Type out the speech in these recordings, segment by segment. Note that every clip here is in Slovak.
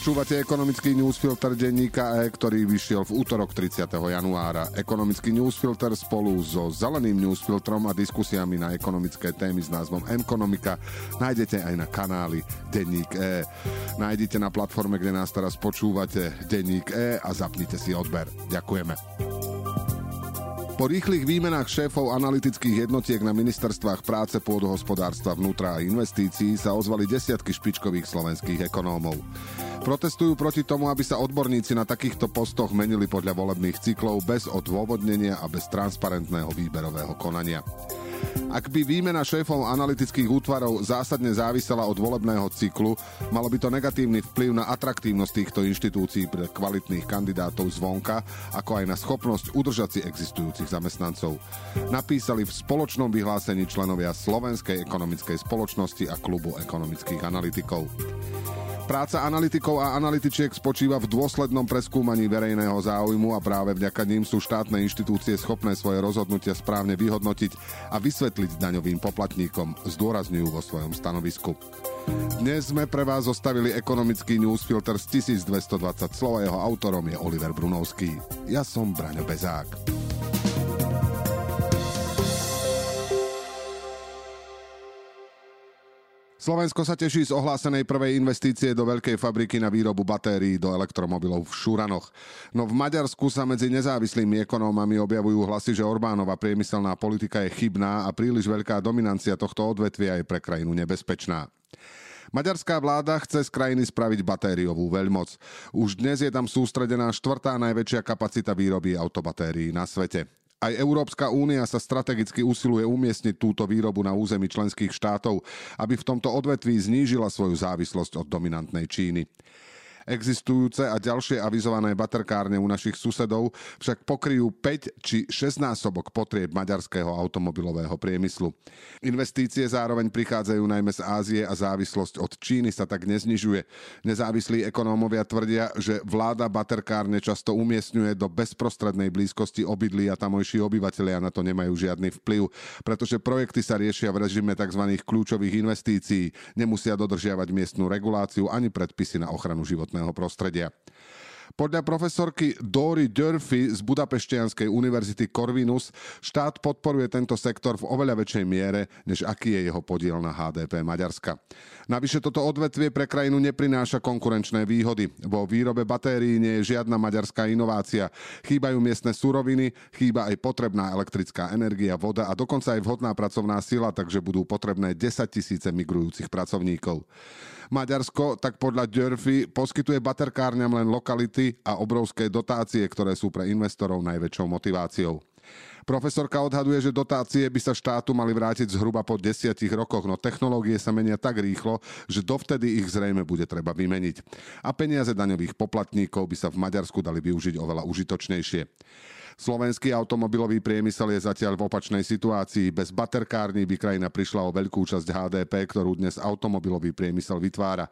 Počúvate ekonomický newsfilter denníka E, ktorý vyšiel v útorok 30. januára. Ekonomický newsfilter spolu so zeleným newsfiltrom a diskusiami na ekonomické témy s názvom Ekonomika nájdete aj na kanáli Denník E. Nájdete na platforme, kde nás teraz počúvate Denník E a zapnite si odber. Ďakujeme. Po rýchlych výmenách šéfov analytických jednotiek na ministerstvách práce, pôdohospodárstva, vnútra a investícií sa ozvali desiatky špičkových slovenských ekonómov. Protestujú proti tomu, aby sa odborníci na takýchto postoch menili podľa volebných cyklov bez odôvodnenia a bez transparentného výberového konania. Ak by výmena šéfov analytických útvarov zásadne závisela od volebného cyklu, malo by to negatívny vplyv na atraktívnosť týchto inštitúcií pre kvalitných kandidátov zvonka, ako aj na schopnosť udržať si existujúcich zamestnancov. Napísali v spoločnom vyhlásení členovia Slovenskej ekonomickej spoločnosti a klubu ekonomických analytikov. Práca analytikov a analytičiek spočíva v dôslednom preskúmaní verejného záujmu a práve vďaka ním sú štátne inštitúcie schopné svoje rozhodnutia správne vyhodnotiť a vysvetliť daňovým poplatníkom, zdôrazňujú vo svojom stanovisku. Dnes sme pre vás zostavili ekonomický newsfilter z 1220 slov jeho autorom je Oliver Brunovský. Ja som Braňo Bezák. Slovensko sa teší z ohlásenej prvej investície do veľkej fabriky na výrobu batérií do elektromobilov v Šuranoch. No v Maďarsku sa medzi nezávislými ekonómami objavujú hlasy, že Orbánova priemyselná politika je chybná a príliš veľká dominancia tohto odvetvia je pre krajinu nebezpečná. Maďarská vláda chce z krajiny spraviť batériovú veľmoc. Už dnes je tam sústredená štvrtá najväčšia kapacita výroby autobatérií na svete. Aj Európska únia sa strategicky usiluje umiestniť túto výrobu na území členských štátov, aby v tomto odvetví znížila svoju závislosť od dominantnej Číny. Existujúce a ďalšie avizované baterkárne u našich susedov však pokryjú 5 či 6 násobok potrieb maďarského automobilového priemyslu. Investície zároveň prichádzajú najmä z Ázie a závislosť od Číny sa tak neznižuje. Nezávislí ekonómovia tvrdia, že vláda baterkárne často umiestňuje do bezprostrednej blízkosti obydlí a tamojší obyvateľia na to nemajú žiadny vplyv, pretože projekty sa riešia v režime tzv. kľúčových investícií, nemusia dodržiavať miestnú reguláciu ani predpisy na ochranu života životného prostredia. Podľa profesorky Dory Durfy z Budapeštianskej univerzity Corvinus štát podporuje tento sektor v oveľa väčšej miere, než aký je jeho podiel na HDP Maďarska. Navyše toto odvetvie pre krajinu neprináša konkurenčné výhody. Vo výrobe batérií nie je žiadna maďarská inovácia. Chýbajú miestne suroviny, chýba aj potrebná elektrická energia, voda a dokonca aj vhodná pracovná sila, takže budú potrebné 10 tisíce migrujúcich pracovníkov. Maďarsko, tak podľa Dörfy, poskytuje baterkárňam len lokality a obrovské dotácie, ktoré sú pre investorov najväčšou motiváciou. Profesorka odhaduje, že dotácie by sa štátu mali vrátiť zhruba po desiatich rokoch, no technológie sa menia tak rýchlo, že dovtedy ich zrejme bude treba vymeniť. A peniaze daňových poplatníkov by sa v Maďarsku dali využiť oveľa užitočnejšie. Slovenský automobilový priemysel je zatiaľ v opačnej situácii. Bez baterkárny by krajina prišla o veľkú časť HDP, ktorú dnes automobilový priemysel vytvára.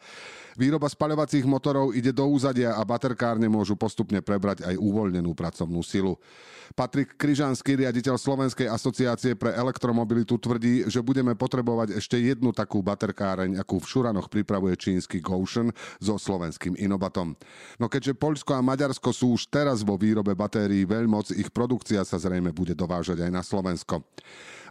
Výroba spaľovacích motorov ide do úzadia a baterkárne môžu postupne prebrať aj uvoľnenú pracovnú silu. Patrik Kryžanský, riaditeľ Slovenskej asociácie pre elektromobilitu, tvrdí, že budeme potrebovať ešte jednu takú baterkáreň, akú v Šuranoch pripravuje čínsky Goshen so slovenským Inobatom. No keďže Poľsko a Maďarsko sú už teraz vo výrobe batérií veľmoc, ich produkcia sa zrejme bude dovážať aj na Slovensko.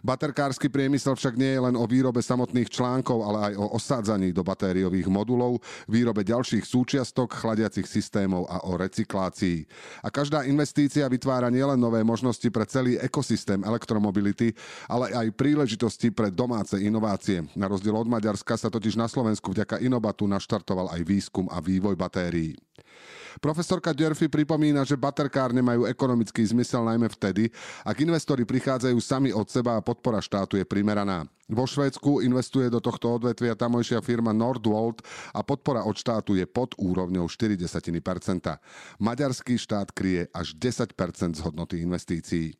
Baterkársky priemysel však nie je len o výrobe samotných článkov, ale aj o osádzaní do batériových modulov, výrobe ďalších súčiastok, chladiacich systémov a o recyklácii. A každá investícia vytvára nielen nové možnosti pre celý ekosystém elektromobility, ale aj príležitosti pre domáce inovácie. Na rozdiel od Maďarska sa totiž na Slovensku vďaka Inobatu naštartoval aj výskum a vývoj batérií. Profesorka Durfy pripomína, že baterkárne majú ekonomický zmysel najmä vtedy, ak investori prichádzajú sami od seba a podpora štátu je primeraná. Vo Švédsku investuje do tohto odvetvia tamojšia firma Nordwold a podpora od štátu je pod úrovňou 40%. Maďarský štát kryje až 10% z hodnoty investícií.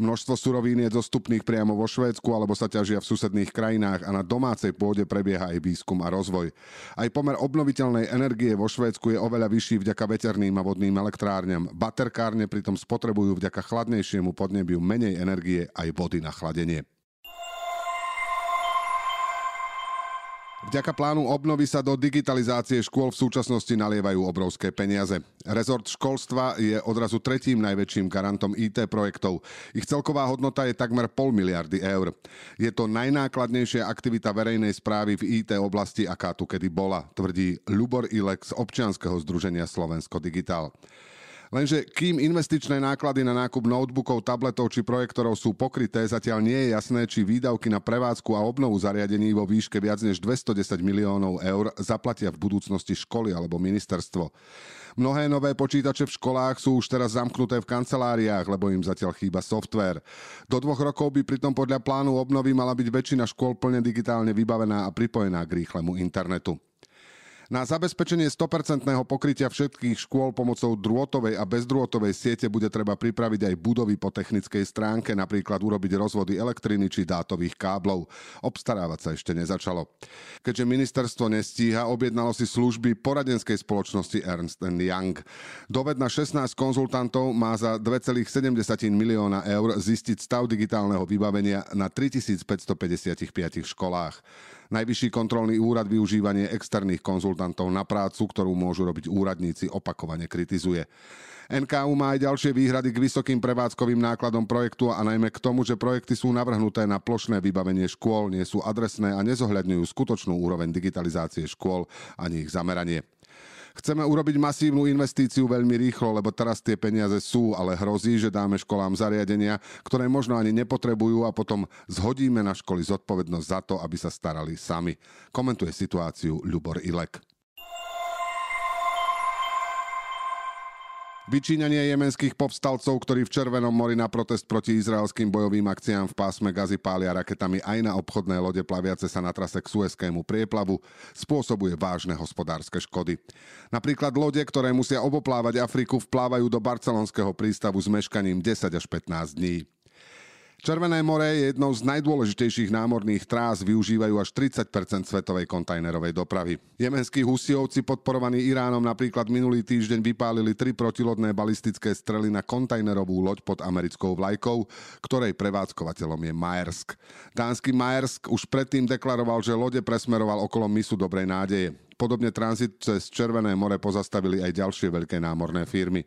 Množstvo surovín je dostupných priamo vo Švédsku alebo sa ťažia v susedných krajinách a na domácej pôde prebieha aj výskum a rozvoj. Aj pomer obnoviteľnej energie vo Švédsku je oveľa vyšší vďaka veterným a vodným elektrárňam. Baterkárne pritom spotrebujú vďaka chladnejšiemu podnebiu menej energie aj vody na chladenie. Vďaka plánu obnovy sa do digitalizácie škôl v súčasnosti nalievajú obrovské peniaze. Rezort školstva je odrazu tretím najväčším garantom IT projektov. Ich celková hodnota je takmer pol miliardy eur. Je to najnákladnejšia aktivita verejnej správy v IT oblasti, aká tu kedy bola, tvrdí Ľubor Ilek z občianskeho združenia Slovensko Digitál. Lenže kým investičné náklady na nákup notebookov, tabletov či projektorov sú pokryté, zatiaľ nie je jasné, či výdavky na prevádzku a obnovu zariadení vo výške viac než 210 miliónov eur zaplatia v budúcnosti školy alebo ministerstvo. Mnohé nové počítače v školách sú už teraz zamknuté v kanceláriách, lebo im zatiaľ chýba software. Do dvoch rokov by pritom podľa plánu obnovy mala byť väčšina škôl plne digitálne vybavená a pripojená k rýchlemu internetu. Na zabezpečenie 100% pokrytia všetkých škôl pomocou drôtovej a bezdrôtovej siete bude treba pripraviť aj budovy po technickej stránke, napríklad urobiť rozvody elektriny či dátových káblov. Obstarávať sa ešte nezačalo. Keďže ministerstvo nestíha, objednalo si služby poradenskej spoločnosti Ernst Young. Doved na 16 konzultantov má za 2,7 milióna eur zistiť stav digitálneho vybavenia na 3555 školách. Najvyšší kontrolný úrad využívanie externých konzultantov na prácu, ktorú môžu robiť úradníci, opakovane kritizuje. NKU má aj ďalšie výhrady k vysokým prevádzkovým nákladom projektu a najmä k tomu, že projekty sú navrhnuté na plošné vybavenie škôl, nie sú adresné a nezohľadňujú skutočnú úroveň digitalizácie škôl ani ich zameranie. Chceme urobiť masívnu investíciu veľmi rýchlo, lebo teraz tie peniaze sú, ale hrozí, že dáme školám zariadenia, ktoré možno ani nepotrebujú a potom zhodíme na školy zodpovednosť za to, aby sa starali sami. Komentuje situáciu Ľubor Ilek. Vyčíňanie jemenských povstalcov, ktorí v Červenom mori na protest proti izraelským bojovým akciám v pásme Gazy pália raketami aj na obchodné lode plaviace sa na trase k Suezkému prieplavu, spôsobuje vážne hospodárske škody. Napríklad lode, ktoré musia oboplávať Afriku, vplávajú do barcelonského prístavu s meškaním 10 až 15 dní. Červené more je jednou z najdôležitejších námorných trás, využívajú až 30% svetovej kontajnerovej dopravy. Jemenskí husijovci podporovaní Iránom napríklad minulý týždeň vypálili tri protilodné balistické strely na kontajnerovú loď pod americkou vlajkou, ktorej prevádzkovateľom je Maersk. Dánsky Maersk už predtým deklaroval, že lode presmeroval okolo misu Dobrej nádeje. Podobne tranzit cez Červené more pozastavili aj ďalšie veľké námorné firmy.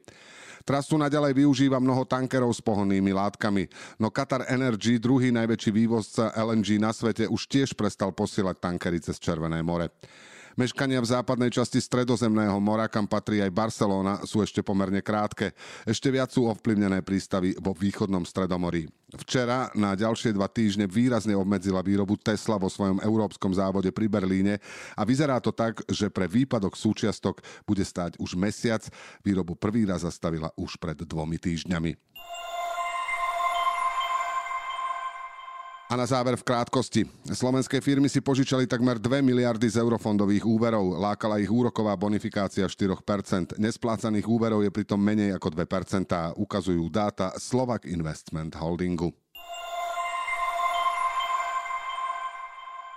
Trasu naďalej využíva mnoho tankerov s pohonnými látkami, no Qatar Energy, druhý najväčší vývozca LNG na svete, už tiež prestal posielať tankery cez Červené more. Meškania v západnej časti stredozemného mora, kam patrí aj Barcelona, sú ešte pomerne krátke. Ešte viac sú ovplyvnené prístavy vo východnom stredomorí. Včera na ďalšie dva týždne výrazne obmedzila výrobu Tesla vo svojom európskom závode pri Berlíne a vyzerá to tak, že pre výpadok súčiastok bude stáť už mesiac. Výrobu prvý raz zastavila už pred dvomi týždňami. Na záver v krátkosti. Slovenské firmy si požičali takmer 2 miliardy z eurofondových úverov. Lákala ich úroková bonifikácia 4%. Nesplácaných úverov je pritom menej ako 2%, ukazujú dáta Slovak Investment Holdingu.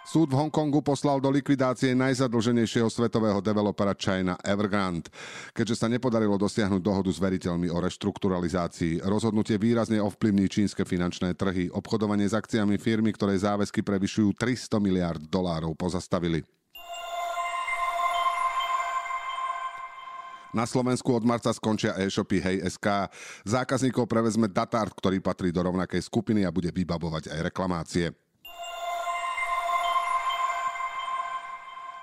Súd v Hongkongu poslal do likvidácie najzadlženejšieho svetového developera China Evergrande. Keďže sa nepodarilo dosiahnuť dohodu s veriteľmi o reštrukturalizácii, rozhodnutie výrazne ovplyvní čínske finančné trhy. Obchodovanie s akciami firmy, ktoré záväzky prevyšujú 300 miliard dolárov, pozastavili. Na Slovensku od marca skončia e-shopy Hej.sk. Zákazníkov prevezme Datart, ktorý patrí do rovnakej skupiny a bude vybavovať aj reklamácie.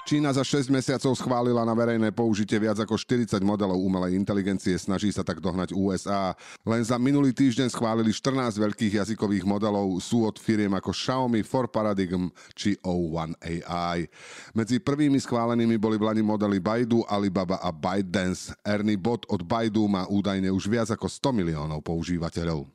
Čína za 6 mesiacov schválila na verejné použitie viac ako 40 modelov umelej inteligencie, snaží sa tak dohnať USA. Len za minulý týždeň schválili 14 veľkých jazykových modelov, sú od firiem ako Xiaomi, For Paradigm či O1 AI. Medzi prvými schválenými boli v Lani modely Baidu, Alibaba a ByteDance. Ernie Bot od Baidu má údajne už viac ako 100 miliónov používateľov.